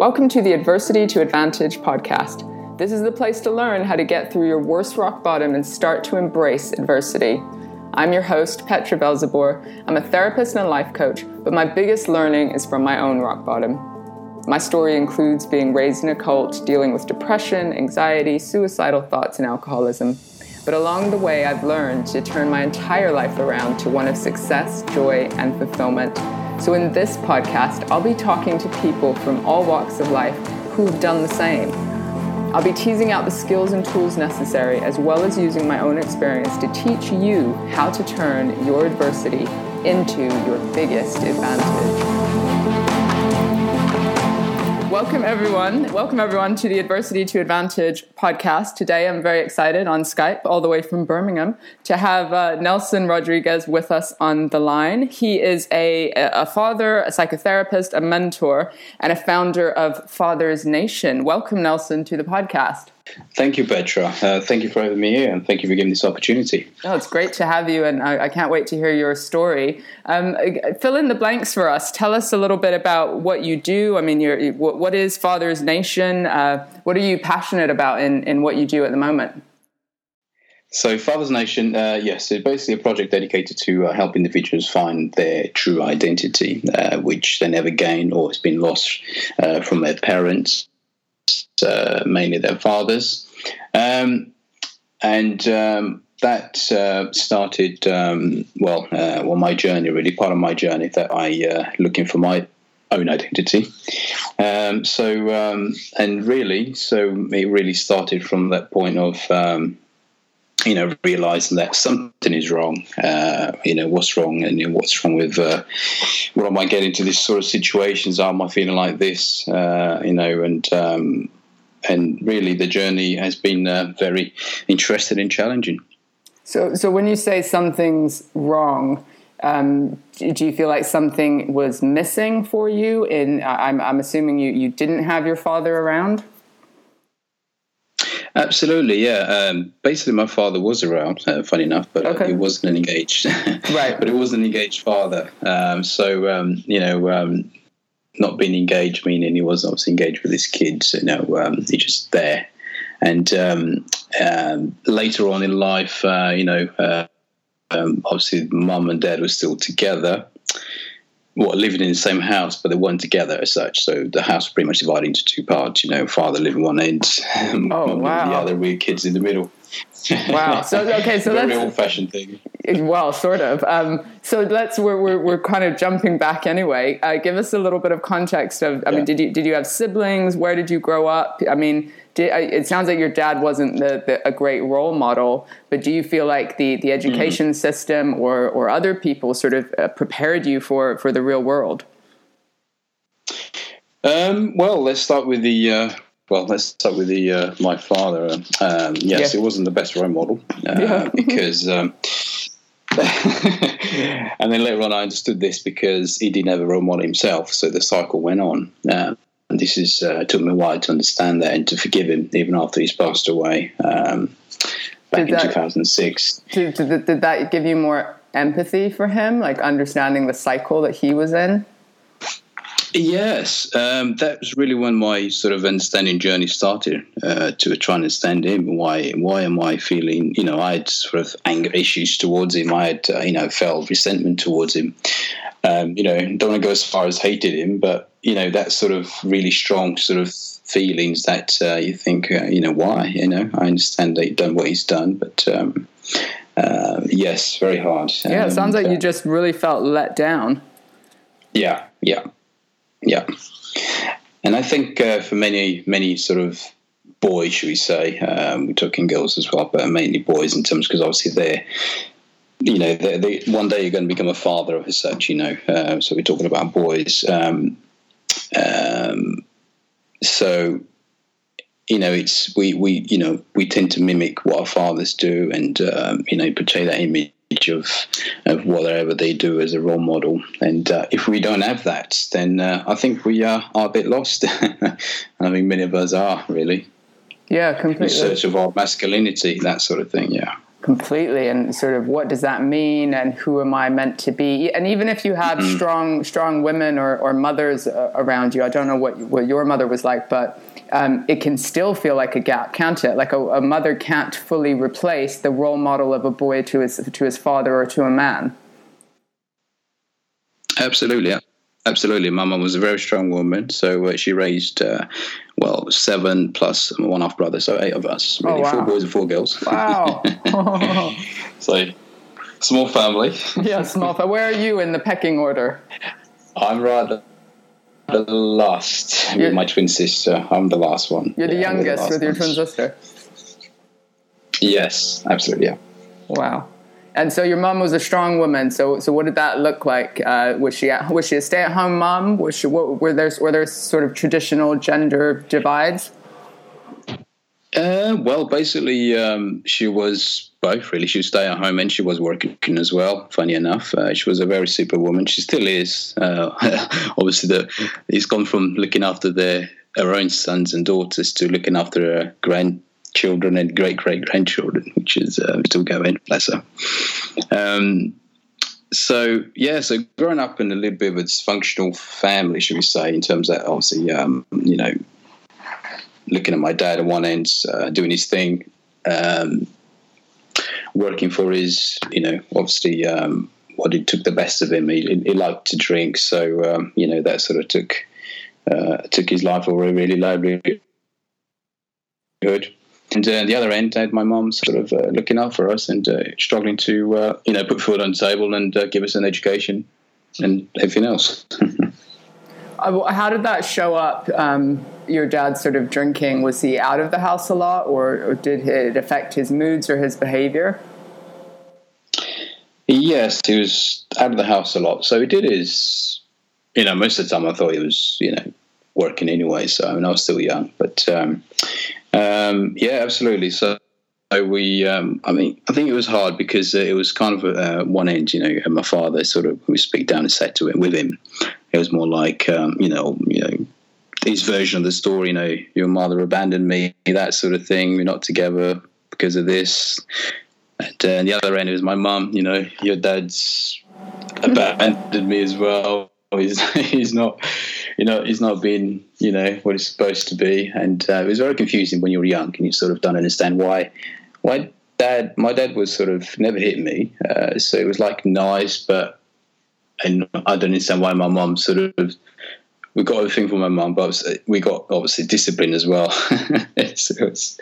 Welcome to the Adversity to Advantage podcast. This is the place to learn how to get through your worst rock bottom and start to embrace adversity. I'm your host, Petra Belzebor. I'm a therapist and a life coach, but my biggest learning is from my own rock bottom. My story includes being raised in a cult, dealing with depression, anxiety, suicidal thoughts, and alcoholism. But along the way, I've learned to turn my entire life around to one of success, joy, and fulfillment. So, in this podcast, I'll be talking to people from all walks of life who've done the same. I'll be teasing out the skills and tools necessary, as well as using my own experience to teach you how to turn your adversity into your biggest advantage. Welcome, everyone. Welcome, everyone, to the Adversity to Advantage podcast. Today, I'm very excited on Skype, all the way from Birmingham, to have uh, Nelson Rodriguez with us on the line. He is a, a father, a psychotherapist, a mentor, and a founder of Fathers Nation. Welcome, Nelson, to the podcast. Thank you, Petra. Uh, thank you for having me here, and thank you for giving this opportunity. Oh, it's great to have you, and I, I can't wait to hear your story. Um, fill in the blanks for us. Tell us a little bit about what you do. I mean, you're, what is Fathers Nation? Uh, what are you passionate about in, in what you do at the moment? So, Fathers Nation, uh, yes, it's basically a project dedicated to uh, help individuals find their true identity, uh, which they never gain or has been lost uh, from their parents uh, mainly their fathers. Um, and um, that uh, started, um, well, uh, well, my journey, really, part of my journey that I, uh, looking for my own identity. Um, so, um, and really, so it really started from that point of, um, you know, realizing that something is wrong. Uh, you know, what's wrong, and you know, what's wrong with uh, what am I getting to this sort of situations? Am I feeling like this? Uh, you know, and um, and really the journey has been uh, very interesting and challenging. So, so when you say something's wrong, um, do you feel like something was missing for you? In I'm, I'm assuming you, you didn't have your father around. Absolutely, yeah. Um, basically, my father was around, uh, funny enough, but okay. uh, he wasn't an engaged, right? but he was an engaged father. Um, so um, you know, um, not being engaged, meaning he wasn't obviously engaged with his kids. You know, um, he's just there. And um, um, later on in life, uh, you know, uh, um, obviously mum and dad were still together. What living in the same house, but they weren't together as such. So the house was pretty much divided into two parts. You know, father living one end, oh, wow. the other, with kids in the middle. Wow. So okay, so very old-fashioned thing. Well, sort of. Um, so let's we're, we're, we're kind of jumping back anyway. Uh, give us a little bit of context of. I yeah. mean, did you did you have siblings? Where did you grow up? I mean, did, it sounds like your dad wasn't the, the, a great role model, but do you feel like the the education mm-hmm. system or or other people sort of uh, prepared you for for the real world? Um, well, let's start with the uh, well, let's start with the uh, my father. Um, yes, yeah. it wasn't the best role model uh, yeah. because. Um, and then later on, I understood this because he didn't have a role model himself, so the cycle went on. Uh, and this is uh, took me a while to understand that and to forgive him, even after he's passed away um, back did in 2006. Did, did, did that give you more empathy for him, like understanding the cycle that he was in? Yes, um, that was really when my sort of understanding journey started uh, to try and understand him. Why? Why am I feeling? You know, I had sort of anger issues towards him. I had, uh, you know, felt resentment towards him. Um, you know, don't want to go as far as hated him, but you know, that sort of really strong sort of feelings that uh, you think, uh, you know, why? You know, I understand that he's done what he's done, but. Um, uh, yes, very hard. Yeah, it sounds like you just really felt let down. Yeah, yeah. Yeah, and I think uh, for many many sort of boys, should we say, um, we're talking girls as well, but mainly boys in terms because obviously they're you know, they, they, one day you're going to become a father of a such, you know. Uh, so we're talking about boys. Um, um, so, you know, it's we we you know we tend to mimic what our fathers do, and um, you know, portray that image of of whatever they do as a role model. And uh, if we don't have that, then uh, I think we are, are a bit lost. I think many of us are really. Yeah, completely. In search of our masculinity, that sort of thing. Yeah. Completely and sort of what does that mean and who am i meant to be? And even if you have mm-hmm. strong strong women or, or mothers uh, around you i don't know what what your mother was like but um, it can still feel like a gap can't it? Like a, a, mother can't fully replace the role model of a boy to his to his father or to a man. Absolutely Absolutely. My mum was a very strong woman. So uh, she raised, uh, well, seven plus one half brother. So eight of us. Really. Oh, wow. Four boys and four girls. Wow. so small family. yeah, small family. Where are you in the pecking order? I'm rather the last you're, with my twin sister. I'm the last one. You're the yeah, youngest the with your twin sister? Yes, absolutely. Yeah. Wow. And so your mom was a strong woman. So, so what did that look like? Uh, was she was she a stay at home mom? Was she what, were there were there sort of traditional gender divides? Uh, well, basically, um, she was both really. She was stay at home and she was working as well. Funny enough, uh, she was a very super woman. She still is. Uh, obviously, the, it's gone from looking after their her own sons and daughters to looking after her grand children and great great grandchildren, which is uh, still going. Bless her. Um, so yeah, so growing up in a little bit of a dysfunctional family, should we say, in terms of obviously, um, you know, looking at my dad at one end, uh, doing his thing, um, working for his, you know, obviously um, what he took the best of him. He, he liked to drink, so um, you know that sort of took uh, took his life away really low, really good. And uh, the other end, I had my mom sort of uh, looking out for us and uh, struggling to, uh, you know, put food on the table and uh, give us an education and everything else. How did that show up? Um, your dad sort of drinking. Was he out of the house a lot, or, or did it affect his moods or his behavior? Yes, he was out of the house a lot. So he did his, you know, most of the time I thought he was, you know, working anyway. So I mean, I was still young, but um, um, yeah, absolutely. So. we, um, I mean, I think it was hard because uh, it was kind of uh, one end, you know, my father sort of, we speak down and said to him with him, it was more like, um, you know, you know, his version of the story, you know, your mother abandoned me, that sort of thing. We're not together because of this. And, uh, and the other end was my mum, you know, your dad's abandoned me as well. He's, he's not, you know, he's not been, you know, what he's supposed to be. And uh, it was very confusing when you were young and you sort of don't understand why, why dad, my dad was sort of never hit me. Uh, so it was like nice, but, and I don't understand why my mom sort of, we got everything from my mum, but we got obviously discipline as well. so it was,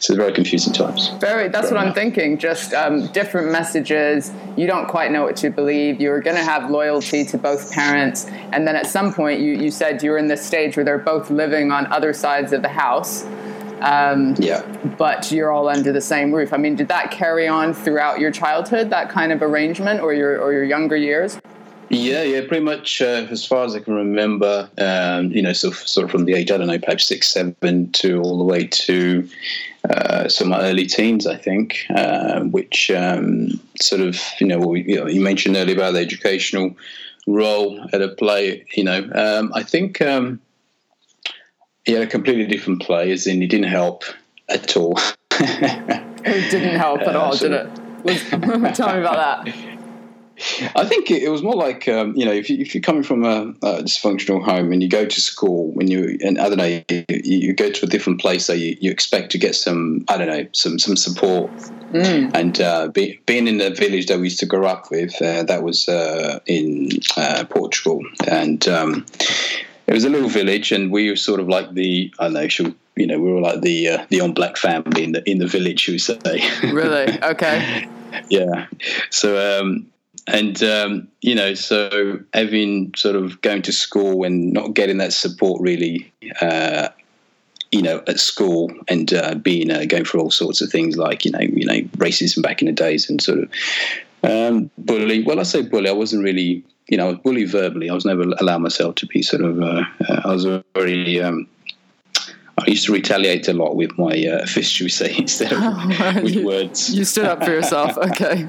so it's very confusing times. Very. That's what I'm thinking. Just um, different messages. You don't quite know what to believe. You're going to have loyalty to both parents, and then at some point, you you said you were in this stage where they're both living on other sides of the house. Um, yeah. But you're all under the same roof. I mean, did that carry on throughout your childhood? That kind of arrangement, or your or your younger years? Yeah, yeah, pretty much uh, as far as I can remember, um, you know, so, sort of from the age, I don't know, perhaps six, seven to all the way to uh, my early teens, I think, uh, which um, sort of, you know, we, you, know, you mentioned earlier about the educational role at a play, you know, um, I think um, he had a completely different play, as in he didn't help at all. it didn't help at all, uh, did it? Tell me about that. I think it, was more like um, you know if, you, if you're coming from a, a, dysfunctional home and you go to school when you and I don't know you, you go to a different place so you, you, expect to get some I don't know some some support. Mm. and uh, be, being in the village that we used to grow up with uh, that was uh, in uh, Portugal. And um, it was a little village and we were sort of like the I don't know should, you know we were like the uh, the on black family in the in the village we say. Really? Okay. Yeah. So um, and um, you know, so having sort of going to school and not getting that support really, uh, you know, at school and uh, being uh, going through all sorts of things like you know, you know, racism back in the days and sort of um, bully. Well, I say bully. I wasn't really, you know, bully verbally. I was never allowed myself to be sort of. Uh, uh, I was very um, I used to retaliate a lot with my uh, we say, instead of oh, with you, words. You stood up for yourself. Okay.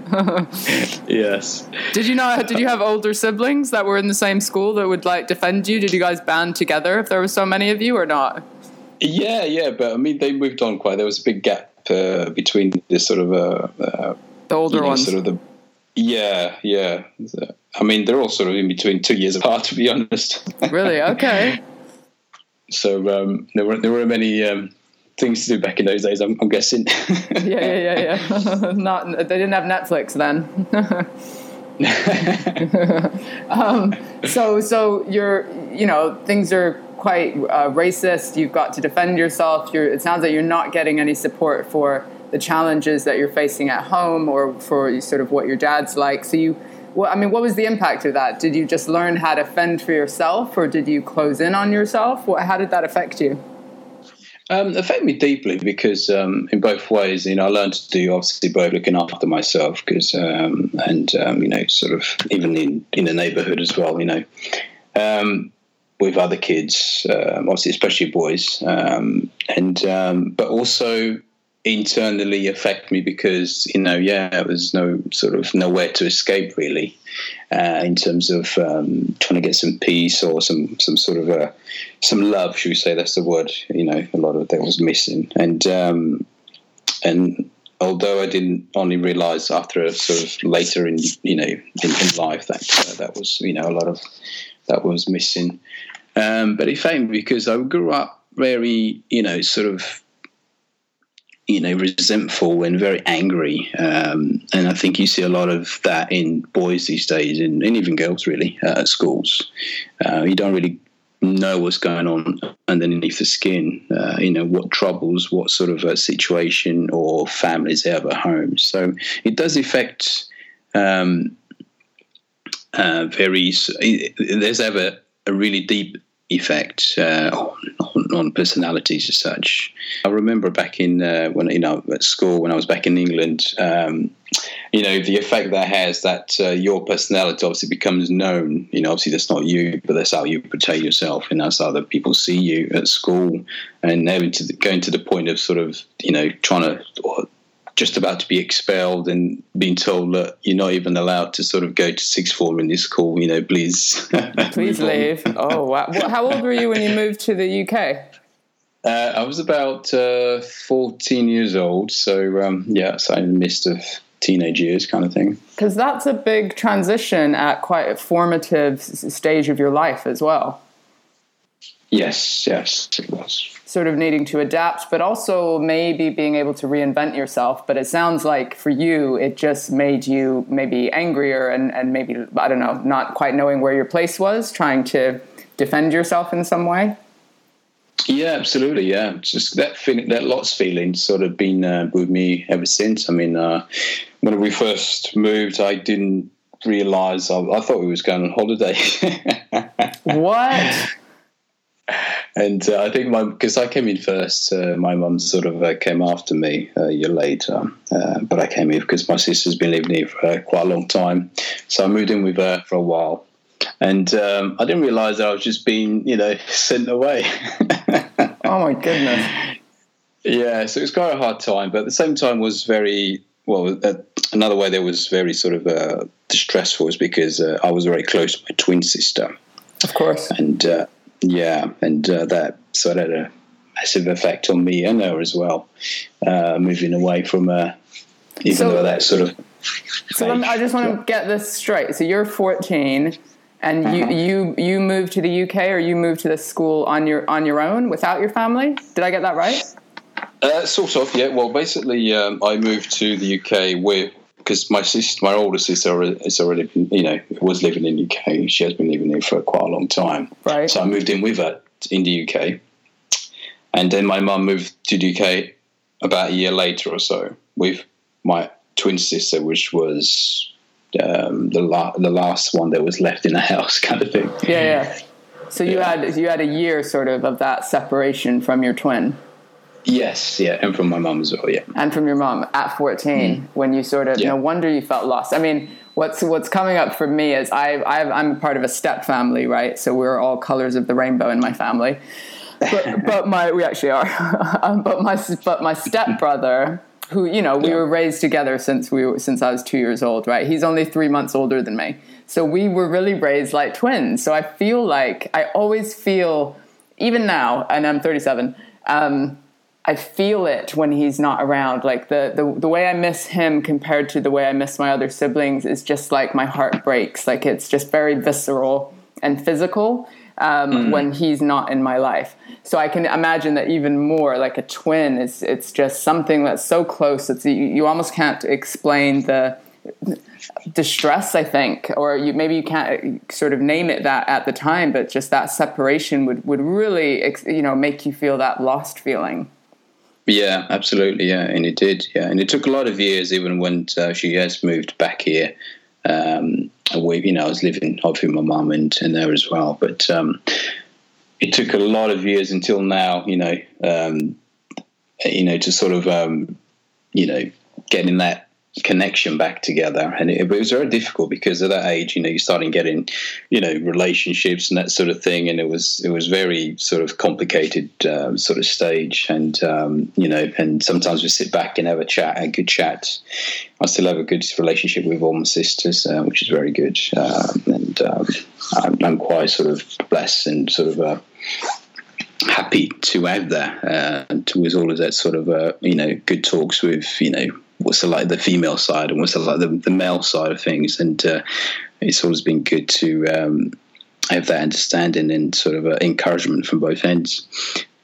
yes. Did you not? Did you have older siblings that were in the same school that would like defend you? Did you guys band together if there were so many of you, or not? Yeah, yeah, but I mean, they moved on quite. There was a big gap uh, between the sort of uh, uh, the older you know, ones. Sort of the yeah, yeah. I mean, they're all sort of in between two years apart, to be honest. really? Okay. So um, there were there were many um, things to do back in those days. I'm, I'm guessing. yeah, yeah, yeah, yeah. Not they didn't have Netflix then. um, so, so you're, you know, things are quite uh, racist. You've got to defend yourself. You're, it sounds like you're not getting any support for the challenges that you're facing at home or for sort of what your dad's like. So you, I mean, what was the impact of that? Did you just learn how to fend for yourself, or did you close in on yourself? What, how did that affect you? Um, affect me deeply because um, in both ways, you know, I learned to do obviously both looking after myself because um, and um, you know, sort of even in in the neighbourhood as well, you know, um, with other kids, um, obviously especially boys, and but also internally affect me because you know yeah there was no sort of nowhere to escape really uh, in terms of um, trying to get some peace or some some sort of a some love should we say that's the word you know a lot of that was missing. And um, and although I didn't only realize after a sort of later in you know in, in life that uh, that was you know a lot of that was missing. Um, but it failed because I grew up very you know sort of you know, resentful and very angry. Um, and I think you see a lot of that in boys these days, and, and even girls really uh, at schools. Uh, you don't really know what's going on underneath the skin. Uh, you know what troubles, what sort of a situation or families they have at home. So it does affect. Um, uh, very. There's ever a really deep effect uh, on, on, personalities as such. I remember back in uh, when you know at school when I was back in England, um, you know the effect that has that uh, your personality obviously becomes known. You know, obviously that's not you, but that's how you portray yourself, and that's how the people see you at school, and having to going to the point of sort of you know trying to just about to be expelled and being told that you're not even allowed to sort of go to sixth form in this school, you know, please. please leave. Oh, wow. How old were you when you moved to the UK? Uh, I was about uh, 14 years old. So, um, yeah, so in the midst of teenage years kind of thing. Because that's a big transition at quite a formative stage of your life as well. Yes, yes, it was sort of needing to adapt, but also maybe being able to reinvent yourself. But it sounds like for you, it just made you maybe angrier and, and maybe, I don't know, not quite knowing where your place was, trying to defend yourself in some way. Yeah, absolutely. Yeah, just that feeling, that lots feeling, sort of been uh, with me ever since. I mean, uh, when we first moved, I didn't realize I, I thought we was going on holiday. what? And uh, I think my because I came in first, uh, my mum sort of uh, came after me a year later. Uh, but I came here because my sister's been living here for uh, quite a long time, so I moved in with her for a while, and um, I didn't realise that I was just being, you know, sent away. oh my goodness! Yeah, so it was quite a hard time, but at the same time was very well. Uh, another way that was very sort of distressful was because I was very close to my twin sister. Of course, and yeah, and uh, that sort of had a massive effect on me and her as well, uh, moving away from her, even so, though that sort of. So me, I just want to get this straight. So you're 14, and uh-huh. you you you moved to the UK, or you moved to the school on your on your own without your family. Did I get that right? Uh, sort of, yeah. Well, basically, um, I moved to the UK with because my sister, my older sister, is already been, you know was living in the UK. She has been living here for quite a long time. Right. So I moved in with her in the UK, and then my mum moved to the UK about a year later or so with my twin sister, which was um, the la- the last one that was left in the house, kind of thing. Yeah, yeah. So you yeah. had you had a year sort of of that separation from your twin. Yes, yeah, and from my mom as well, yeah. And from your mom at 14, mm. when you sort of, yeah. no wonder you felt lost. I mean, what's what's coming up for me is I, I am part of a step family, right? So we're all colors of the rainbow in my family. But, but my we actually are. um, but my but my stepbrother, who you know we yeah. were raised together since we were, since I was two years old, right? He's only three months older than me, so we were really raised like twins. So I feel like I always feel, even now, and I'm 37. Um, I feel it when he's not around. Like the, the the way I miss him compared to the way I miss my other siblings is just like my heart breaks. Like it's just very visceral and physical um, mm. when he's not in my life. So I can imagine that even more. Like a twin, it's it's just something that's so close. It's you, you almost can't explain the distress i think or you maybe you can't sort of name it that at the time but just that separation would would really you know make you feel that lost feeling yeah absolutely yeah and it did yeah and it took a lot of years even when uh, she has moved back here um we you know i was living obviously with my mum and, and there as well but um it took a lot of years until now you know um you know to sort of um you know getting that connection back together. And it, it, was very difficult because at that age you know you're starting getting you know relationships and that sort of thing. And it was it was very sort of complicated uh, sort of stage. And um, you know and sometimes we sit back and have a chat a good chat. I still have a good relationship with all my sisters uh, which is very good. Um, and um, I'm, I'm, quite sort of blessed and sort of uh, happy to have that. Uh, with all of that sort of uh, you know good talks with you know what's the like the female side and what's the like the, the male side of things and uh, it's always been good to um, have that understanding and sort of uh, encouragement from both ends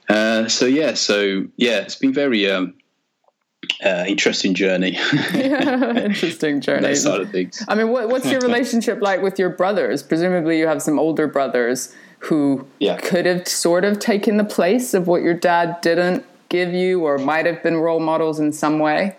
uh, so yeah so yeah it's been very um, uh, interesting journey. yeah, interesting journey. that side of things. I mean, what, what's your relationship like with your brothers? Presumably, you have some older brothers who yeah. could have sort of taken the place of what your dad didn't give you, or might have been role models in some way.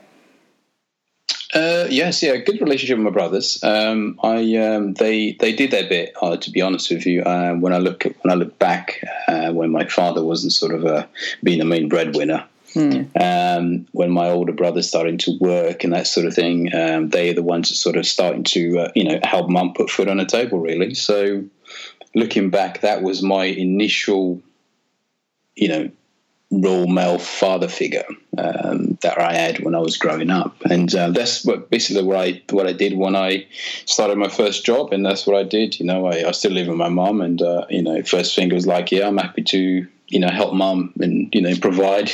Uh, yes, yeah, good relationship with my brothers. Um, I um, they they did their bit. Uh, to be honest with you, uh, when I look when I look back, uh, when my father wasn't sort of a, being the main breadwinner, hmm. um, when my older brothers starting to work and that sort of thing, um, they are the ones that sort of starting to uh, you know help mum put food on the table. Really, so looking back, that was my initial, you know, role male father figure um, that I had when I was growing up, and uh, that's what basically what I what I did when I started my first job, and that's what I did. You know, I, I still live with my mom, and uh, you know, first thing was like, yeah, I'm happy to you know help mom and you know provide.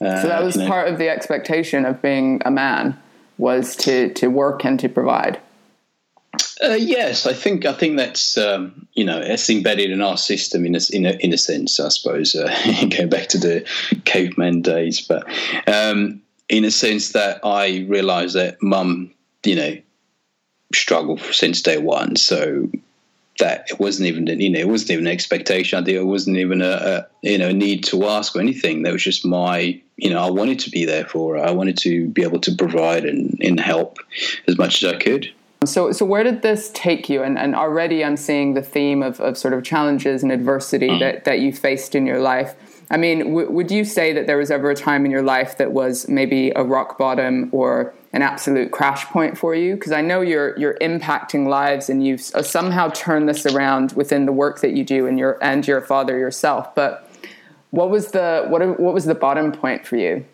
Uh, so that was you know. part of the expectation of being a man was to to work and to provide. Uh, yes, I think I think that's um, you know it's embedded in our system in a in a, in a sense, I suppose. Uh, going back to the caveman days, but um, in a sense that I realised that mum, you know, struggled since day one, so that it wasn't even you know it wasn't even an expectation. It wasn't even a, a you know need to ask or anything. That was just my you know I wanted to be there for her. I wanted to be able to provide and, and help as much as I could. So, so where did this take you? And, and already I'm seeing the theme of, of sort of challenges and adversity mm. that, that you faced in your life. I mean, w- would you say that there was ever a time in your life that was maybe a rock bottom or an absolute crash point for you? Because I know you're you're impacting lives and you've somehow turned this around within the work that you do and your and your father yourself. But what was the what what was the bottom point for you?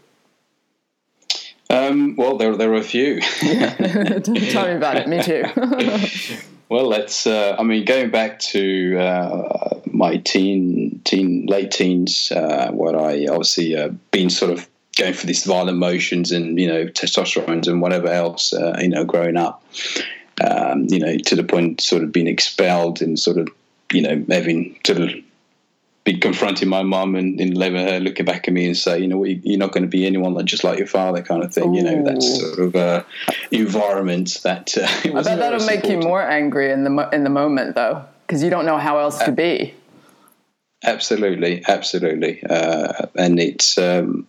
Um, well, there there were a few. Tell me about it. Me too. well, let's. Uh, I mean, going back to uh, my teen, teen, late teens, uh, where I obviously uh, been sort of going for these violent motions and you know testosterone and whatever else, uh, you know, growing up. Um, you know, to the point sort of being expelled and sort of you know having sort of be confronting my mum and, and her looking back at me and say, you know, you're not going to be anyone like just like your father, kind of thing. Ooh. You know, that sort of uh, environment that. Uh, I bet that'll make you more angry in the in the moment, though, because you don't know how else to be. Absolutely, absolutely, uh, and it's. Um,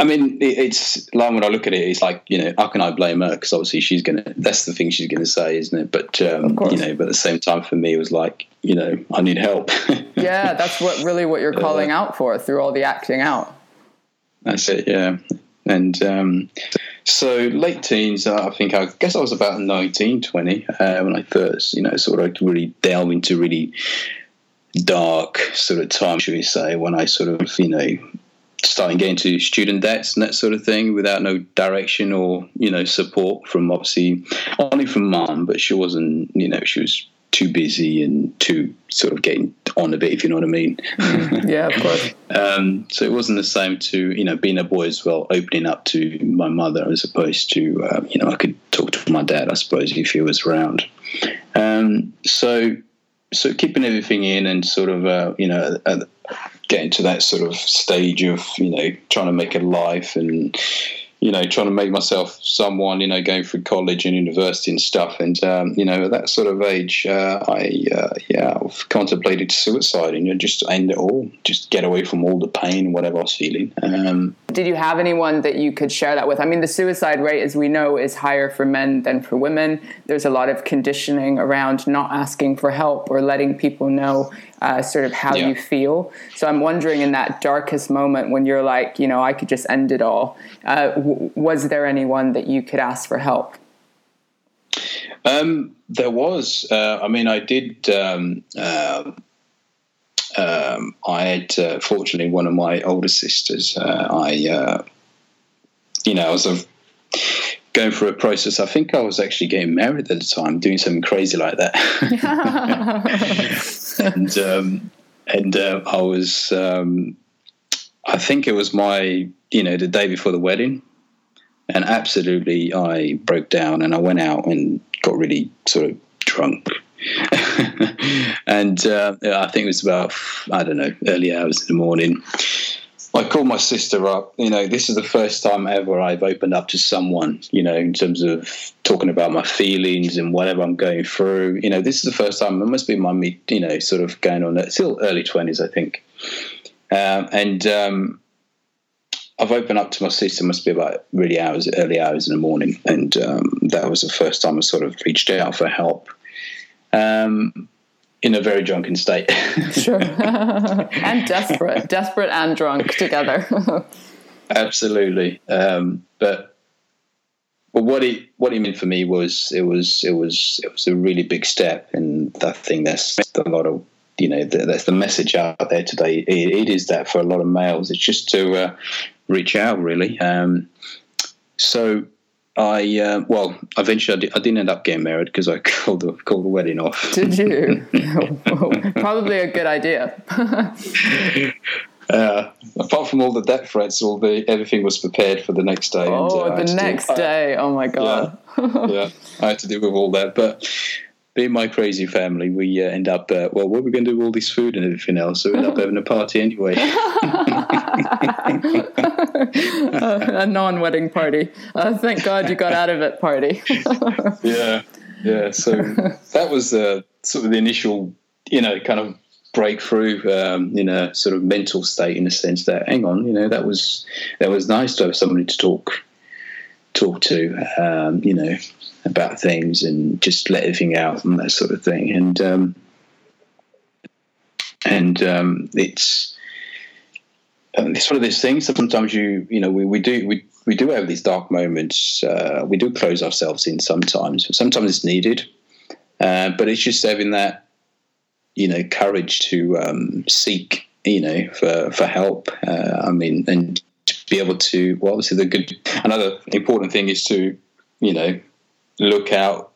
I mean, it's like when I look at it, it's like you know, how can I blame her? Because obviously she's gonna. That's the thing she's gonna say, isn't it? But um, you know, but at the same time, for me, it was like you know, I need help. yeah, that's what really what you're calling uh, out for through all the acting out. That's it. Yeah, and um, so late teens. Uh, I think I guess I was about 19, 20 uh, when I first, you know, sort of really delve into really dark sort of time, should we say, when I sort of, you know, starting getting to student debts and that sort of thing without no direction or you know support from obviously only from mom but she wasn't you know she was too busy and too sort of getting on a bit, if you know what I mean. Mm, yeah, of course. um, so it wasn't the same to you know being a boy as well, opening up to my mother as opposed to uh, you know I could talk to my dad, I suppose, if he was around. Um, so so keeping everything in and sort of uh, you know getting to that sort of stage of you know trying to make a life and you know, trying to make myself someone, you know, going through college and university and stuff. And, um, you know, at that sort of age, uh, I, uh, yeah, I've contemplated suicide and you know, just end it all, just get away from all the pain and whatever I was feeling. Um, Did you have anyone that you could share that with? I mean, the suicide rate, as we know, is higher for men than for women. There's a lot of conditioning around not asking for help or letting people know uh, sort of how yeah. you feel. So I'm wondering in that darkest moment when you're like, you know, I could just end it all, uh, w- was there anyone that you could ask for help? Um, there was. Uh, I mean, I did. Um, uh, um, I had, uh, fortunately, one of my older sisters. Uh, I, you know, I was a going through a process. I think I was actually getting married at the time, doing something crazy like that. and um, and uh, I was, um, I think it was my, you know, the day before the wedding, and absolutely I broke down and I went out and got really sort of drunk. and uh, I think it was about I don't know early hours in the morning I called my sister up. You know, this is the first time ever I've opened up to someone, you know, in terms of talking about my feelings and whatever I'm going through. You know, this is the first time, it must be my, you know, sort of going on, still early 20s, I think. Um, and um, I've opened up to my sister, must be about really hours, early hours in the morning. And um, that was the first time I sort of reached out for help. Um, in a very drunken state. sure. and desperate, desperate and drunk together. Absolutely. Um, but but what it what it meant for me was it was it was it was a really big step, and I think that's a lot of you know that's the message out there today. it, it is that for a lot of males, it's just to uh, reach out really. Um, so I uh, well, eventually I, did, not end up getting married because I called the called the wedding off. Did you? Probably a good idea. uh, apart from all the death threats, all the everything was prepared for the next day. Oh, and, uh, the next do, day! oh my god! Yeah, yeah, I had to deal with all that, but being my crazy family, we uh, end up, uh, well, what are we going to do with all this food and everything else? So we end up having a party anyway. a non wedding party. Uh, thank God you got out of it party. yeah, yeah. So that was uh, sort of the initial, you know, kind of breakthrough um, in a sort of mental state in a sense that, hang on, you know, that was, that was nice to have somebody to talk talk to, um, you know, about things and just let everything out and that sort of thing. And um, and um, it's um, it's one of those things. Sometimes you you know we, we do we we do have these dark moments. Uh, we do close ourselves in sometimes. Sometimes it's needed, uh, but it's just having that you know courage to um, seek you know for for help. Uh, I mean, and be able to well, obviously the good. Another important thing is to you know look out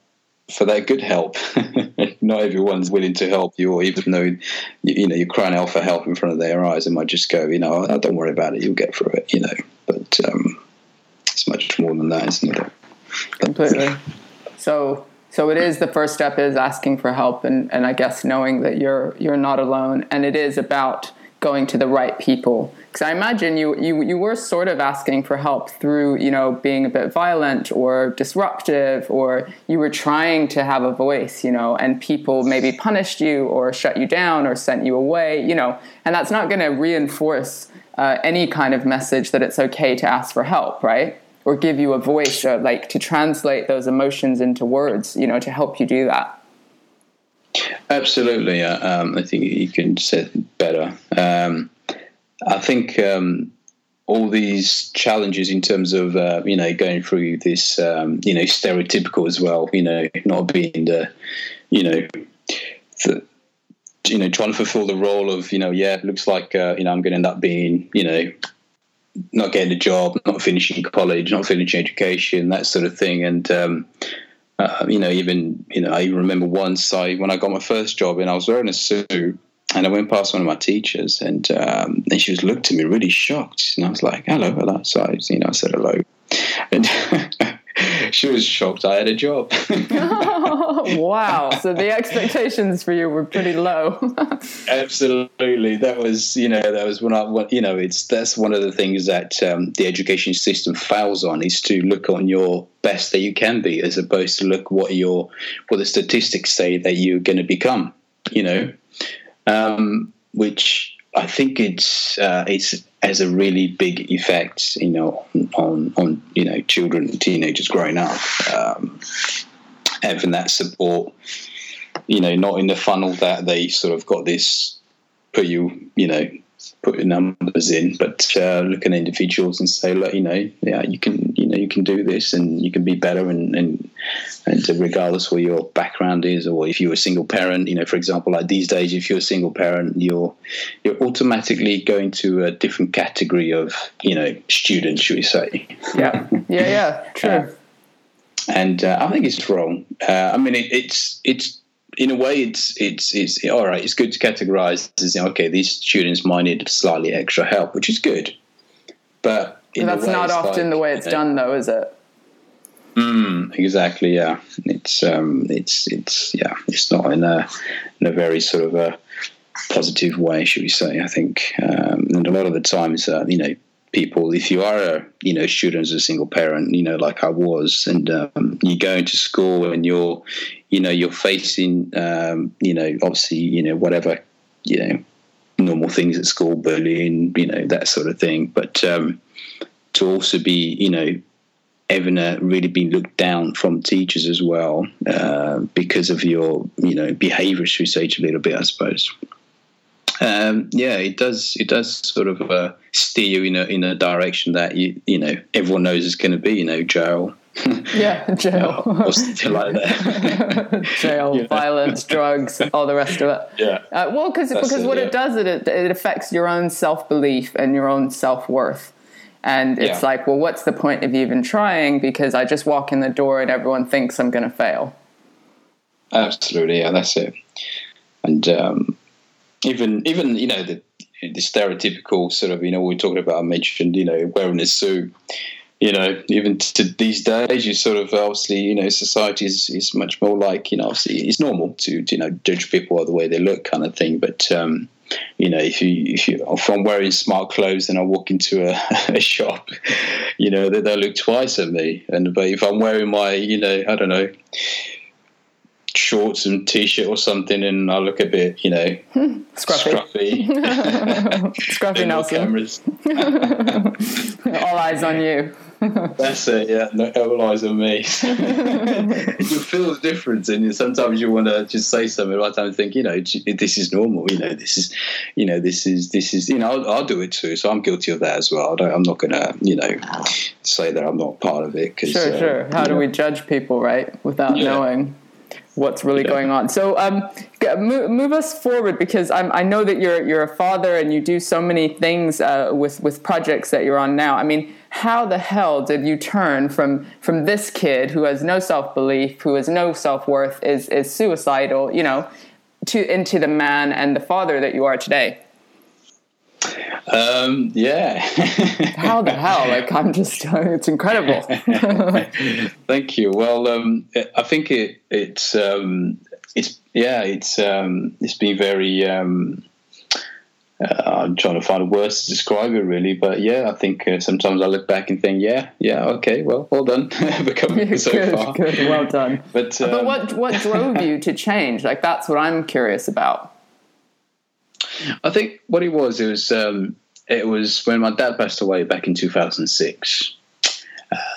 for that good help. Not everyone's willing to help you, or even though you, you, know you're crying out for help in front of their eyes, they might just go, you know, oh, don't worry about it, you'll get through it, you know. But um, it's much more than that, isn't it? Completely. So, so it is the first step is asking for help, and, and I guess knowing that you're you're not alone, and it is about going to the right people. Because I imagine you, you you were sort of asking for help through you know being a bit violent or disruptive or you were trying to have a voice you know and people maybe punished you or shut you down or sent you away you know. And that's not going to reinforce uh, any kind of message that it's okay to ask for help right? Or give you a voice or like to translate those emotions into words you know to help you do that absolutely um, I think you can say better um, I think um, all these challenges in terms of uh, you know going through this um, you know stereotypical as well. You know, not being the you know the, you know trying to fulfill the role of you know yeah it looks like uh, you know I'm going to end up being you know not getting a job, not finishing college, not finishing education, that sort of thing, and. Um, uh, you know, even you know, I remember once I when I got my first job and I was wearing a suit and I went past one of my teachers, and um, and she was looked at me really shocked, and I was like, "Hello, hello." So I, you know, I said hello, and she was shocked I had a job. wow! So the expectations for you were pretty low. Absolutely, that was you know that was when I you know it's that's one of the things that um, the education system fails on is to look on your best that you can be as opposed to look what your what the statistics say that you're going to become. You know, um, which I think it's uh, it's has a really big effect, you know, on on you know children teenagers growing up, um, having that support, you know, not in the funnel that they sort of got this put you, you know, put your numbers in, but uh, look at individuals and say, look, you know, yeah, you can, you know, you can do this and you can be better, and and and regardless what your background is, or if you're a single parent, you know, for example, like these days, if you're a single parent, you're you're automatically going to a different category of, you know, student, should we say? Yeah, yeah, yeah, true. Uh, and uh, I think it's wrong. Uh, I mean, it, it's it's in a way, it's it's it's all right. It's good to categorize as okay, these students might need slightly extra help, which is good. But that's not often like, the way it's done, though, is it? Mm, exactly. Yeah. It's um, it's it's yeah. It's not in a in a very sort of a positive way, should we say? I think, um, and a lot of the times, uh, you know, people, if you are a you know student as a single parent, you know, like I was, and um, you go into school and you're, you know, you're facing, um, you know, obviously, you know, whatever, you know, normal things at school, bullying, you know, that sort of thing. But um, to also be, you know, having a really being looked down from teachers as well uh, because of your, you know, behaviour, should say, a little bit, I suppose. Um, yeah, it does. It does sort of uh, steer you in a in a direction that you you know everyone knows is going to be. You know, jail. yeah, jail. or something like that. jail, yeah. violence, drugs, all the rest of it. Yeah. Uh, well, because because it, what yeah. it does it it affects your own self belief and your own self worth. And it's yeah. like, well, what's the point of even trying? Because I just walk in the door and everyone thinks I'm going to fail. Absolutely, yeah, that's it. And um, even even you know the the stereotypical sort of you know we are talking about I mentioned you know wearing a suit you know even to these days you sort of obviously you know society is, is much more like you know obviously it's normal to, you know judge people by the way they look kind of thing but um, you know if you if you if I'm wearing smart clothes and I walk into a, a shop you know they, they'll look twice at me and but if I'm wearing my you know I don't know shorts and t-shirt or something and I look a bit, you know, scruffy. Scruffy, scruffy Nelson. Cameras. all eyes on you. That's it, yeah. No, all eyes on me. you feel the difference, and sometimes you want to just say something. Right time, think, you know, this is normal. You know, this is, you know, this is, this is, you know, I'll, I'll do it too. So I'm guilty of that as well. I am not going to, you know, say that I'm not part of it. Cause, sure, uh, sure. How do know. we judge people, right, without yeah. knowing? What's really yeah. going on. So um, move, move, us forward because I'm, i know that you're you're a father and you do so many things uh, with with projects that you're on now. I mean, how the hell did you turn from from this kid who has no self belief, who has no self worth, is is suicidal, you know, to into the man and the father that you are today? Um, yeah. How the hell? Like, I'm just, it's incredible. Thank you. Well, um, I think it, it's, um, it's, yeah, it's, um, it's been very, um, uh, I'm trying to find words to describe it really, but yeah, I think uh, sometimes I look back and think, yeah, yeah, okay, well, well done, becoming so good, far. Good, well done. But, um, but what what drove you to change? Like that's what I'm curious about. I think what it was, it was um, it was when my dad passed away back in 2006.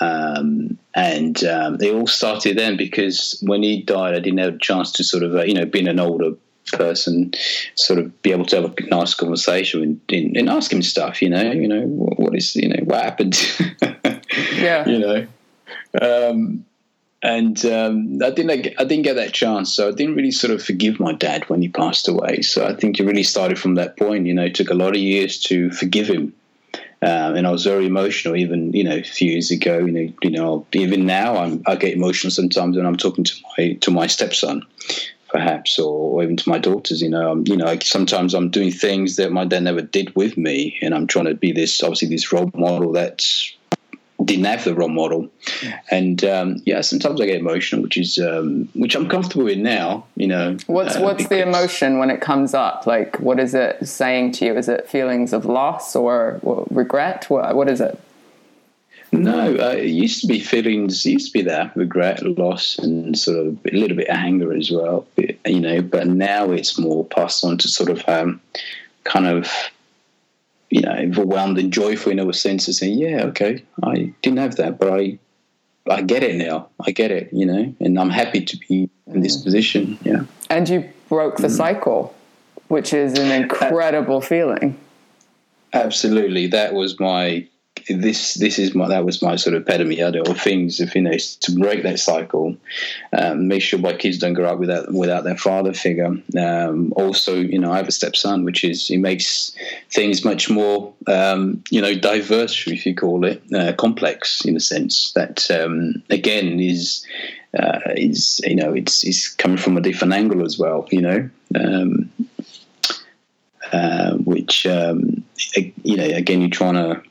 Um, and um, they all started then because when he died, I didn't have a chance to sort of, uh, you know, being an older person, sort of be able to have a nice conversation and, and, and ask him stuff, you know, you know, what, what is, you know, what happened? yeah. You know, um, and um, I didn't I didn't get that chance, so I didn't really sort of forgive my dad when he passed away. So I think it really started from that point. You know, it took a lot of years to forgive him, um, and I was very emotional. Even you know, a few years ago, you know, you know, even now I'm, I get emotional sometimes when I'm talking to my to my stepson, perhaps, or, even to my daughters. You know, I'm, you know, sometimes I'm doing things that my dad never did with me, and I'm trying to be this obviously this role model that's didn't have the role model, and um, yeah, sometimes I get emotional, which is um, which I'm comfortable with now. You know, what's uh, what's the emotion when it comes up? Like, what is it saying to you? Is it feelings of loss or regret? What what is it? No, uh, it used to be feelings. Used to be that regret, loss, and sort of a little bit of anger as well. You know, but now it's more passed on to sort of um, kind of you know, overwhelmed and joyful in a sense of saying, yeah, okay, I didn't have that, but I, I get it now. I get it, you know, and I'm happy to be in this mm. position. Yeah. And you broke the mm. cycle, which is an incredible feeling. Absolutely. That was my this this is my that was my sort of epitome of things if you know to break that cycle um, make sure my kids don't grow up without without their father figure. Um, also you know I have a stepson which is it makes things much more um, you know diverse if you call it uh, complex in a sense that um, again is uh, is you know it's is coming from a different angle as well you know um, uh, which um, you know again you're trying to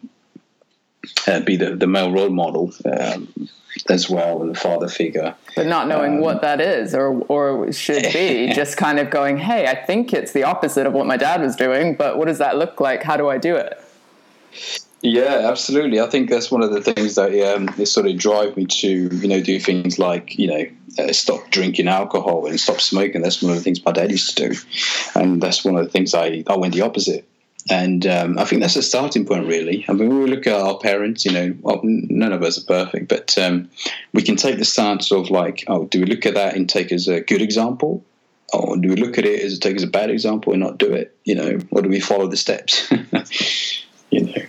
uh, be the, the male role model um, as well, the father figure. But not knowing um, what that is or, or should be, just kind of going, hey, I think it's the opposite of what my dad was doing, but what does that look like? How do I do it? Yeah, absolutely. I think that's one of the things that um, it sort of drive me to, you know, do things like, you know, uh, stop drinking alcohol and stop smoking. That's one of the things my dad used to do, and that's one of the things I I went the opposite. And um, I think that's a starting point, really. I mean, when we look at our parents, you know, well, none of us are perfect, but um, we can take the stance of like, oh, do we look at that and take as a good example? Or do we look at it as take as a bad example and not do it? You know, or do we follow the steps? you know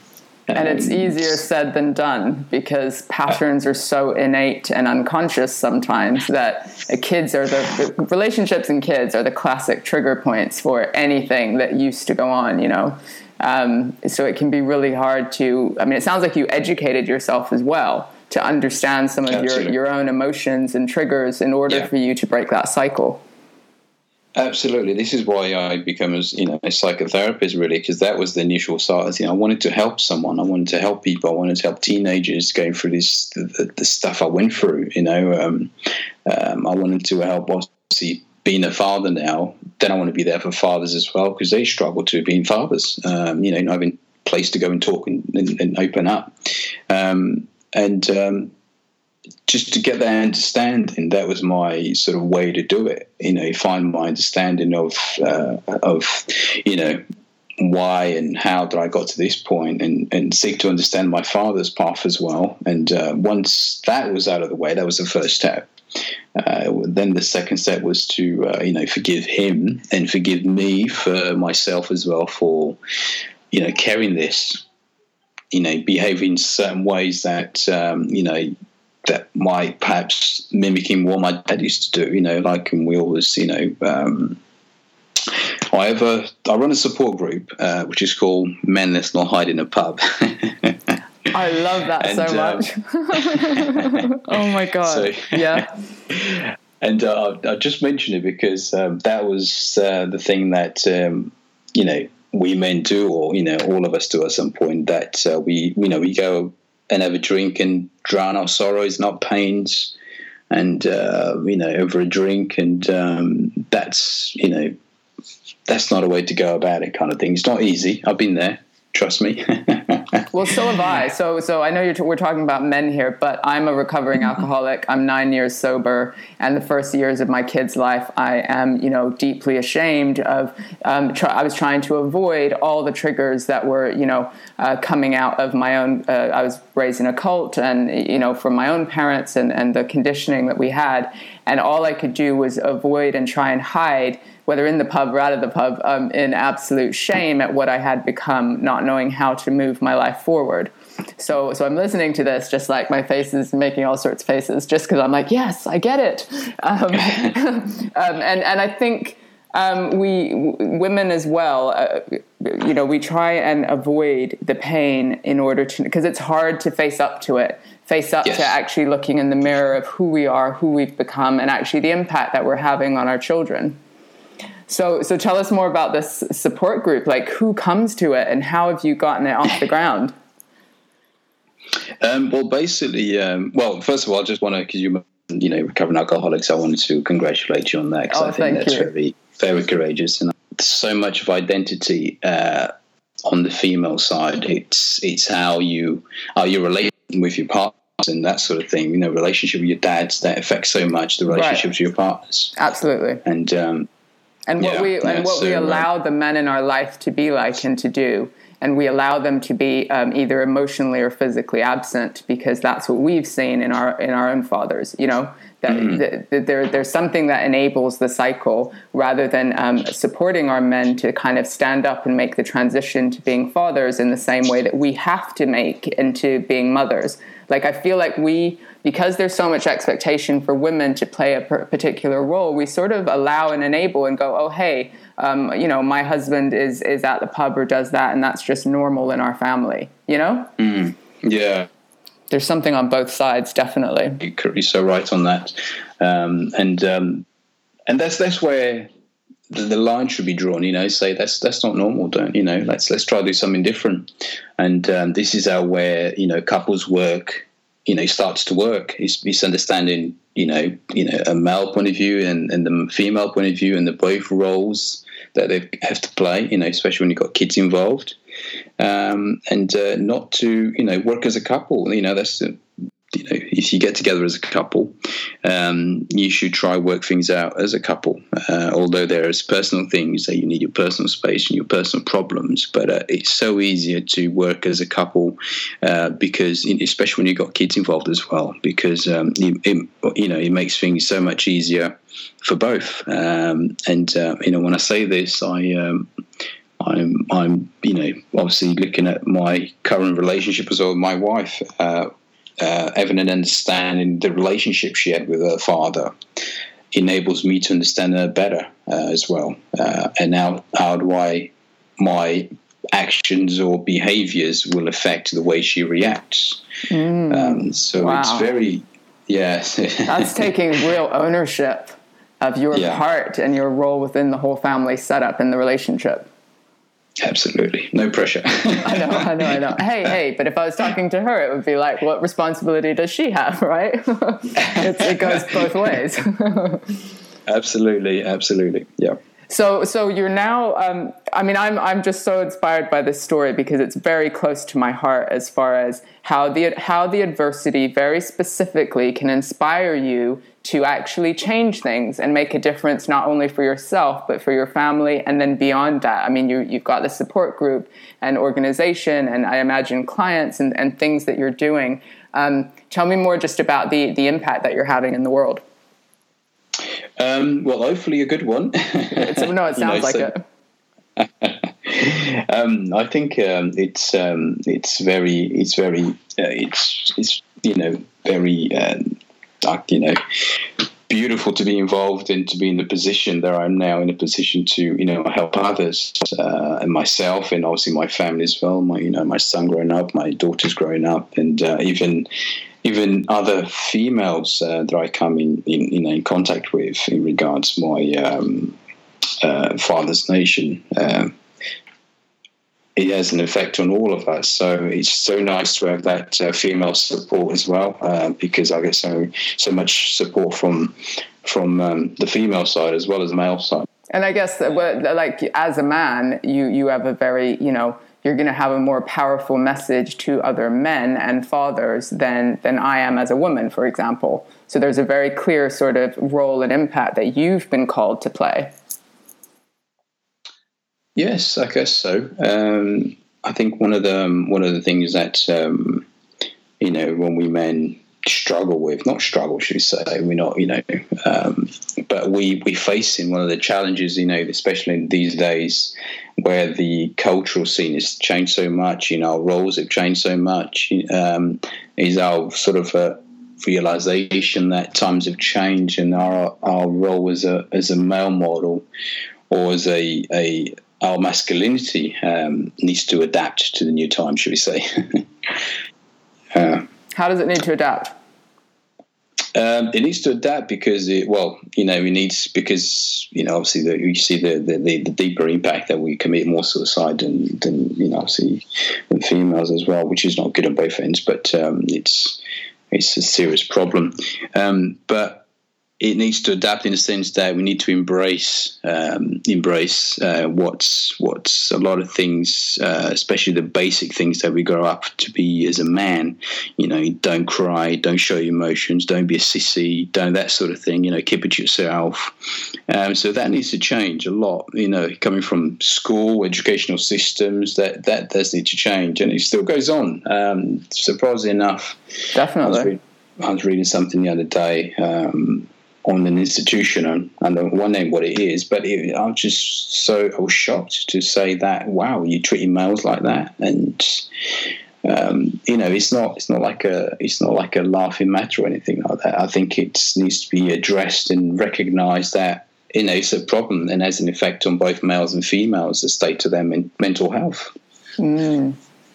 and it's easier said than done because patterns are so innate and unconscious sometimes that kids are the, the, relationships and kids are the classic trigger points for anything that used to go on you know? Um, so it can be really hard to i mean it sounds like you educated yourself as well to understand some of your, your own emotions and triggers in order yeah. for you to break that cycle Absolutely. This is why I became as you know a psychotherapist really because that was the initial start. You know, I wanted to help someone. I wanted to help people. I wanted to help teenagers going through this the, the stuff I went through. You know, um, um, I wanted to help obviously being a father now. Then I want to be there for fathers as well because they struggle to being fathers. Um, you know, having place to go and talk and, and, and open up. Um, and um, just to get that understanding, that was my sort of way to do it. You know, find my understanding of uh, of you know why and how that I got to this point, and and seek to understand my father's path as well. And uh, once that was out of the way, that was the first step. Uh, then the second step was to uh, you know forgive him and forgive me for myself as well for you know carrying this you know behaving in certain ways that um, you know that might perhaps mimicking what my dad used to do. You know, like and we always, you know. Um, I have a, I run a support group uh, which is called Men Let's Not Hide in a Pub. I love that and, so much. Um, oh my god! So, yeah. And uh, I just mentioned it because um, that was uh, the thing that um, you know we men do, or you know all of us do at some point. That uh, we you know we go and have a drink and drown our sorrows not pains and uh, you know over a drink. And um, that's you know that's not a way to go about it kind of thing. It's not easy. I've been there. Trust me well, so have I. So, so I know you're t- we're talking about men here, but I'm a recovering mm-hmm. alcoholic. I'm nine years sober, and the first years of my kid's life, I am, you know, deeply ashamed of. Um, try, I was trying to avoid all the triggers that were, you know, uh, coming out of my own. Uh, I was raised in a cult, and you know, from my own parents and and the conditioning that we had, and all I could do was avoid and try and hide whether in the pub or out of the pub, um, in absolute shame at what I had become, not knowing how to move my life forward. So, so I'm listening to this, just like my face is making all sorts of faces, just because I'm like, yes, I get it. Um, um, and and I think um, we w- women as well, uh, you know, we try and avoid the pain in order to because it's hard to face up to it face up yes. to actually looking in the mirror of who we are, who we've become, and actually the impact that we're having on our children. So, so tell us more about this support group. Like, who comes to it, and how have you gotten it off the ground? Um, well, basically, um, well, first of all, I just want to because you, you know, recovering alcoholics. I wanted to congratulate you on that because oh, I think that's you. very, very courageous, and so much of identity uh, on the female side. It's it's how you how you relate with your partner and that sort of thing. You know, relationship with your dads that affects so much the relationships right. with your partners. Absolutely. And um, and what yeah, we and what we allow the men in our life to be like and to do and we allow them to be um, either emotionally or physically absent because that's what we've seen in our in our own fathers you know that, mm. that, that there, there's something that enables the cycle rather than um, supporting our men to kind of stand up and make the transition to being fathers in the same way that we have to make into being mothers like i feel like we because there's so much expectation for women to play a particular role, we sort of allow and enable and go, oh, hey, um, you know, my husband is is at the pub or does that, and that's just normal in our family, you know? Mm, yeah. There's something on both sides, definitely. You're so right on that, um, and um, and that's that's where the, the, line should be drawn. You know, say that's that's not normal. Don't you know? Let's let's try to do something different. And um, this is how where you know couples work you know starts to work. It's, it's understanding you know you know a male point of view and, and the female point of view and the both roles that they have to play. You know, especially when you've got kids involved, um, and uh, not to you know work as a couple. You know, that's you know, if you get together as a couple, um, you should try work things out as a couple. Uh, although there's personal things that you need your personal space and your personal problems, but uh, it's so easier to work as a couple uh, because, especially when you've got kids involved as well, because um, it, it, you know it makes things so much easier for both. Um, and uh, you know, when I say this, I. Um, I'm, I'm, you know, obviously looking at my current relationship as well with my wife. Uh, uh, having an understanding the relationship she had with her father enables me to understand her better uh, as well. Uh, and now, how do I my actions or behaviors will affect the way she reacts? Mm. Um, so wow. it's very yes. That's taking real ownership of your yeah. part and your role within the whole family setup in the relationship. Absolutely. No pressure. I know, I know, I know. Hey, hey, but if I was talking to her, it would be like, what responsibility does she have, right? it goes both ways. absolutely, absolutely. Yeah. So, so you're now. Um, I mean, I'm I'm just so inspired by this story because it's very close to my heart as far as how the how the adversity very specifically can inspire you to actually change things and make a difference not only for yourself but for your family and then beyond that. I mean, you you've got the support group and organization and I imagine clients and, and things that you're doing. Um, tell me more just about the the impact that you're having in the world. Um, well, hopefully a good one. no, it sounds know, like so, it. um, I think um, it's um, it's very it's very uh, it's it's you know very uh, you know beautiful to be involved and to be in the position that I'm now in a position to you know help others uh, and myself and obviously my family as well. My you know my son growing up, my daughter's growing up, and uh, even even other females uh, that I come in, in, in, in contact with in regards my um, uh, father's nation. Uh, it has an effect on all of us. So it's so nice to have that uh, female support as well, uh, because I get so so much support from from um, the female side as well as the male side. And I guess, like as a man, you you have a very you know you're going to have a more powerful message to other men and fathers than than I am as a woman, for example. So there's a very clear sort of role and impact that you've been called to play. Yes, I guess so. Um, I think one of the um, one of the things that um, you know when we men struggle with, not struggle, should we say? We're not, you know, um, but we we face in one of the challenges, you know, especially in these days where the cultural scene has changed so much, you know, our roles have changed so much, um, is our sort of a realization that times have changed and our our role as a as a male model or as a a our masculinity um, needs to adapt to the new time, should we say? uh, How does it need to adapt? Um, it needs to adapt because it, well, you know, it needs because you know, obviously, the, you see the, the, the, deeper impact that we commit more suicide than, than you know, obviously, than females as well, which is not good on both ends, but um, it's it's a serious problem. Um, but it needs to adapt in the sense that we need to embrace um, embrace uh, what's what's a lot of things, uh, especially the basic things that we grow up to be as a man. You know, don't cry, don't show your emotions, don't be a sissy, don't that sort of thing. You know, keep it to yourself. Um, so that needs to change a lot. You know, coming from school, educational systems, that that does need to change, and it still goes on. Um, surprisingly enough, definitely. I was, read, I was reading something the other day. Um, on an institution, and I don't want name what it is, but it, I was just so I was shocked to say that wow, you treating males like that, and um, you know, it's not it's not like a it's not like a laughing matter or anything like that. I think it needs to be addressed and recognised that you know it's a problem and has an effect on both males and females, the state of their men- mental health. Mm,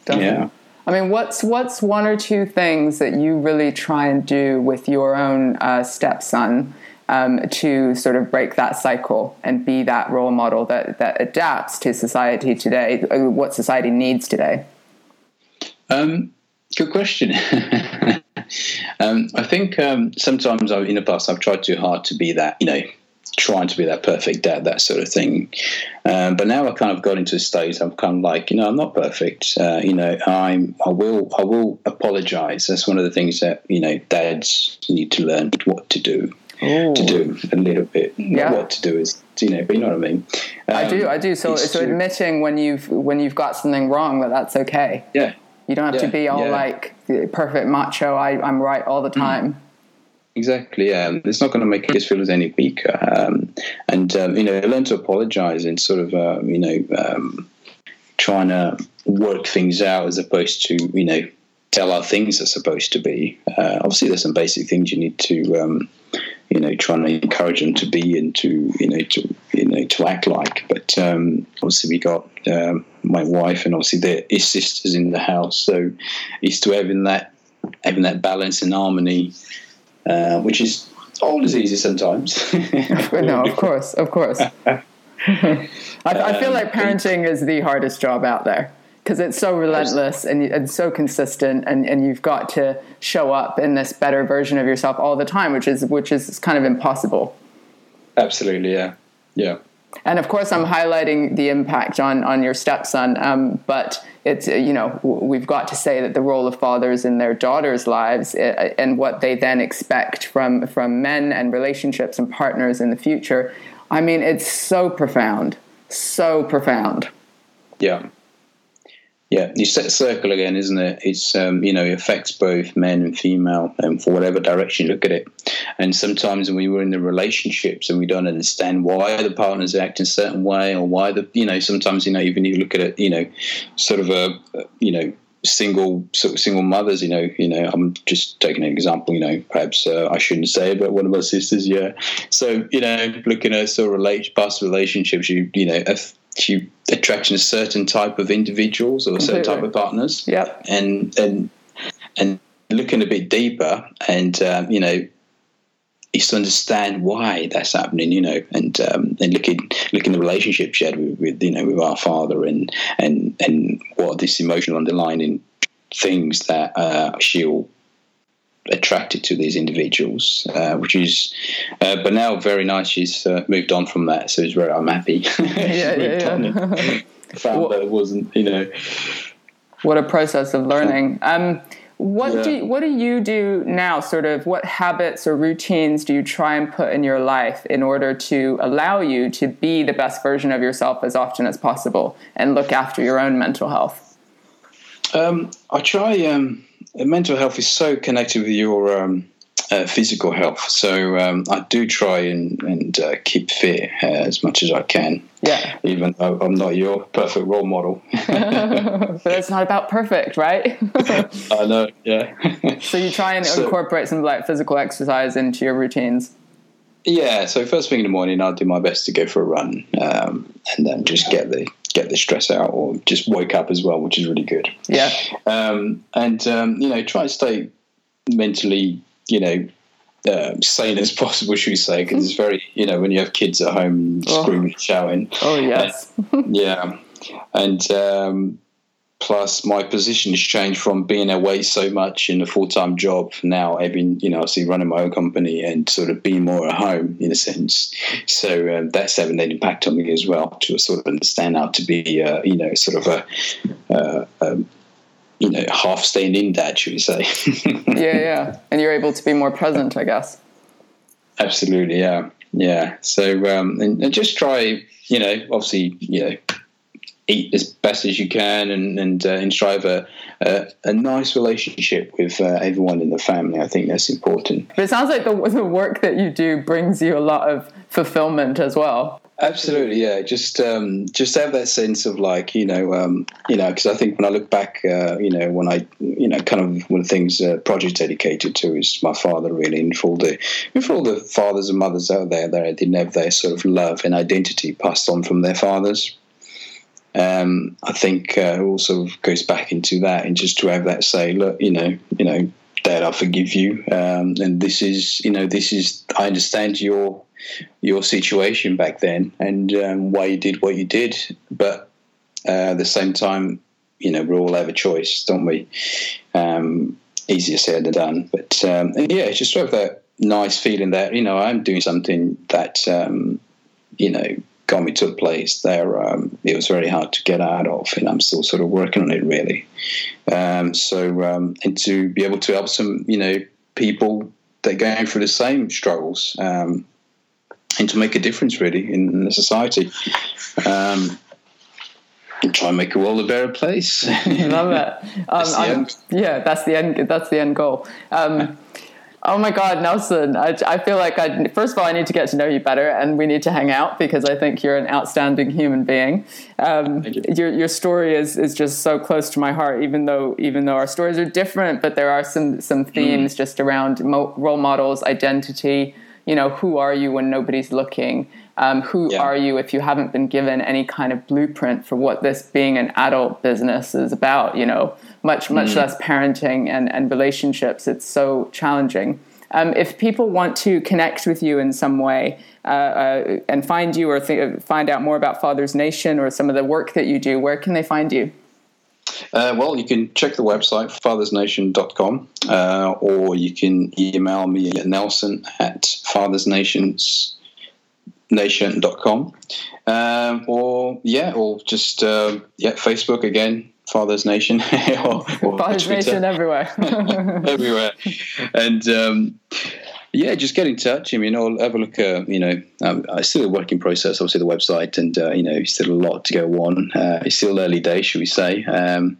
yeah. I mean, what's what's one or two things that you really try and do with your own uh, stepson um, to sort of break that cycle and be that role model that that adapts to society today, uh, what society needs today? Um, good question. um, I think um, sometimes I, in the past I've tried too hard to be that, you know, trying to be that perfect dad, that sort of thing. Um, but now I kind of got into a state. I'm kind of like, you know, I'm not perfect. Uh, you know, I'm. I will. I will apologize. That's one of the things that you know dads need to learn what to do. Ooh. To do a little bit. Yeah. What to do is, you know, but you know what I mean. Um, I do. I do. So, so admitting when you've when you've got something wrong, that that's okay. Yeah. You don't have yeah. to be all yeah. like perfect macho. I, I'm right all the mm. time. Mm. Exactly. Yeah, it's not going to make us feel any weaker. Um, and um, you know, learn to apologize and sort of uh, you know um, trying to work things out as opposed to you know tell how things are supposed to be. Uh, obviously, there's some basic things you need to um, you know trying to encourage them to be and to you know to you know to act like. But obviously, we got my wife and obviously there is sisters in the house, so it's to having that having that balance and harmony uh, which is always easy sometimes. no, of course, of course. I, I, feel like um, parenting is the hardest job out there because it's so relentless and, and so consistent, and, and you've got to show up in this better version of yourself all the time, which is which is kind of impossible. Absolutely, yeah, yeah. And of course, I'm highlighting the impact on on your stepson, um, but it's you know we've got to say that the role of fathers in their daughters' lives uh, and what they then expect from from men and relationships and partners in the future. I mean, it's so profound, so profound. Yeah, yeah, you set a circle again, isn't it? It's um, you know it affects both men and female, and for whatever direction you look at it. And sometimes when we were in the relationships and we don't understand why the partners act in a certain way, or why the you know sometimes you know even you look at it, you know, sort of a you know single sort of single mothers. You know, you know, I'm just taking an example. You know, perhaps uh, I shouldn't say, but one of my sisters, yeah. So you know, looking at sort of relate past relationships, you you know. If, you attracting a certain type of individuals or a certain type of partners. Yep. And and and looking a bit deeper, and um, you know, is to understand why that's happening. You know, and um, and looking looking the relationship she had with, with, you know with our father, and and and what this emotional underlying things that uh, she'll attracted to these individuals, uh, which is, uh, but now very nice. She's uh, moved on from that, so it's very. I'm happy. yeah, yeah, yeah. found what, that it wasn't, you know. What a process of learning. Um, what yeah. do you, what do you do now? Sort of what habits or routines do you try and put in your life in order to allow you to be the best version of yourself as often as possible and look after your own mental health? Um, I try. Um, mental health is so connected with your um, uh, physical health. So um, I do try and, and uh, keep fit uh, as much as I can. Yeah. Even though I'm not your perfect role model. but it's not about perfect, right? I know. Yeah. so you try and so, incorporate some like physical exercise into your routines. Yeah. So first thing in the morning, I'll do my best to go for a run, um, and then just get the get the stress out or just wake up as well, which is really good. Yeah. Um, and um, you know, try and stay mentally, you know, uh, sane as possible, should we say? Because it's very, you know, when you have kids at home oh. screaming, shouting. Oh yes. yeah, and um, plus my position has changed from being away so much in a full-time job now having you know obviously running my own company and sort of being more at home in a sense. So um, that's having an impact on me as well to sort of understand how to be uh, you know sort of a uh, um, you know half staying in dad should we say. Yeah yeah. And you're able to be more present i guess. Absolutely yeah. Yeah. So um, and, and just try you know obviously you know eat as best as you can and and, uh, and strive a, a, a nice relationship with uh, everyone in the family. I think that's important. But it sounds like the, the work that you do brings you a lot of fulfillment as well. Absolutely, yeah. Just um, just have that sense of like you know um, you know because I think when I look back, uh, you know when I you know kind of one of the things uh, project dedicated to is my father really, and for all the for all the fathers and mothers out there that didn't have their sort of love and identity passed on from their fathers um, I think uh, also goes back into that and just to have that say, look, you know, you know, Dad, I forgive you, um, and this is, you know, this is. I understand your your situation back then and um, why you did what you did, but uh, at the same time, you know, we all have a choice, don't we? Um, easier said than done, but um, yeah, just to have that nice feeling that you know I'm doing something that um, you know got me to a place there um, it was very hard to get out of, and I'm still sort of working on it really. Um, so um, and to be able to help some you know people that are going through the same struggles um, and to make a difference really in, in the society. Um, and try and make the world a better place. Love it. Um, yeah, that's the end. That's the end goal. Oh my God, Nelson! I, I feel like I first of all I need to get to know you better, and we need to hang out because I think you're an outstanding human being. Um, you. Your your story is is just so close to my heart, even though even though our stories are different, but there are some some mm. themes mm. just around mo- role models, identity. You know, who are you when nobody's looking? Um, who yeah. are you if you haven't been given any kind of blueprint for what this being an adult business is about? You know, much much mm. less parenting and and relationships. It's so challenging. Um, if people want to connect with you in some way uh, uh, and find you or th- find out more about Fathers Nation or some of the work that you do, where can they find you? Uh, well, you can check the website, fathersnation.com, uh, or you can email me at nelson at fathersnations nation.com. Um, or yeah, or just uh, yeah, Facebook again, Father's Nation, or, or Father's Twitter. Nation everywhere, everywhere, and um, yeah, just get in touch. I mean, I'll have a look. Uh, you know, um, it's still a working process. Obviously, the website, and uh, you know, still a lot to go on. Uh, it's still early days, should we say? Um,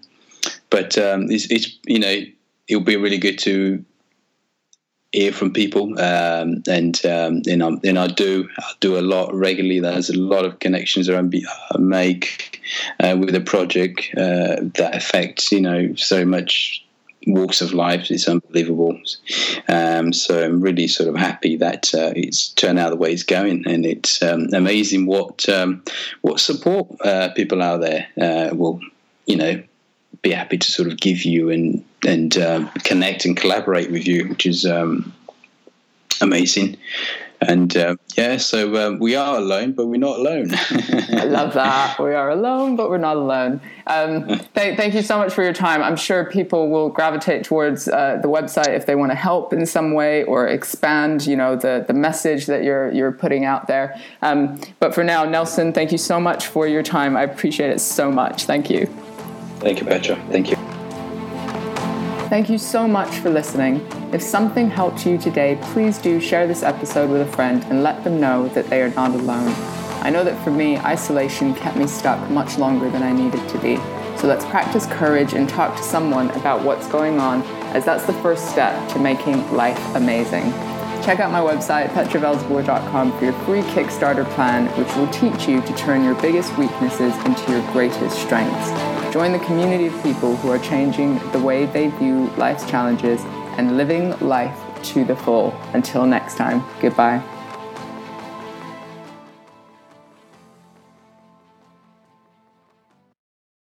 but um, it's, it's you know, it'll be really good to hear from people, um, and um, and, I, and I do I do a lot regularly. There's a lot of connections that I make uh, with a project uh, that affects you know so much walks of life. It's unbelievable. Um, so I'm really sort of happy that uh, it's turned out the way it's going, and it's um, amazing what um, what support uh, people out there uh, will you know be happy to sort of give you and and uh, connect and collaborate with you, which is um, amazing. And uh, yeah, so um, we are alone, but we're not alone. I love that. We are alone, but we're not alone. Um, th- thank you so much for your time. I'm sure people will gravitate towards uh, the website if they want to help in some way or expand, you know, the the message that you're you're putting out there. Um, but for now, Nelson, thank you so much for your time. I appreciate it so much. Thank you. Thank you, Petra. Thank you. Thank you so much for listening. If something helped you today, please do share this episode with a friend and let them know that they are not alone. I know that for me, isolation kept me stuck much longer than I needed to be. So let's practice courage and talk to someone about what's going on, as that's the first step to making life amazing. Check out my website, petravelzeboer.com, for your free Kickstarter plan, which will teach you to turn your biggest weaknesses into your greatest strengths. Join the community of people who are changing the way they view life's challenges and living life to the full. Until next time, goodbye.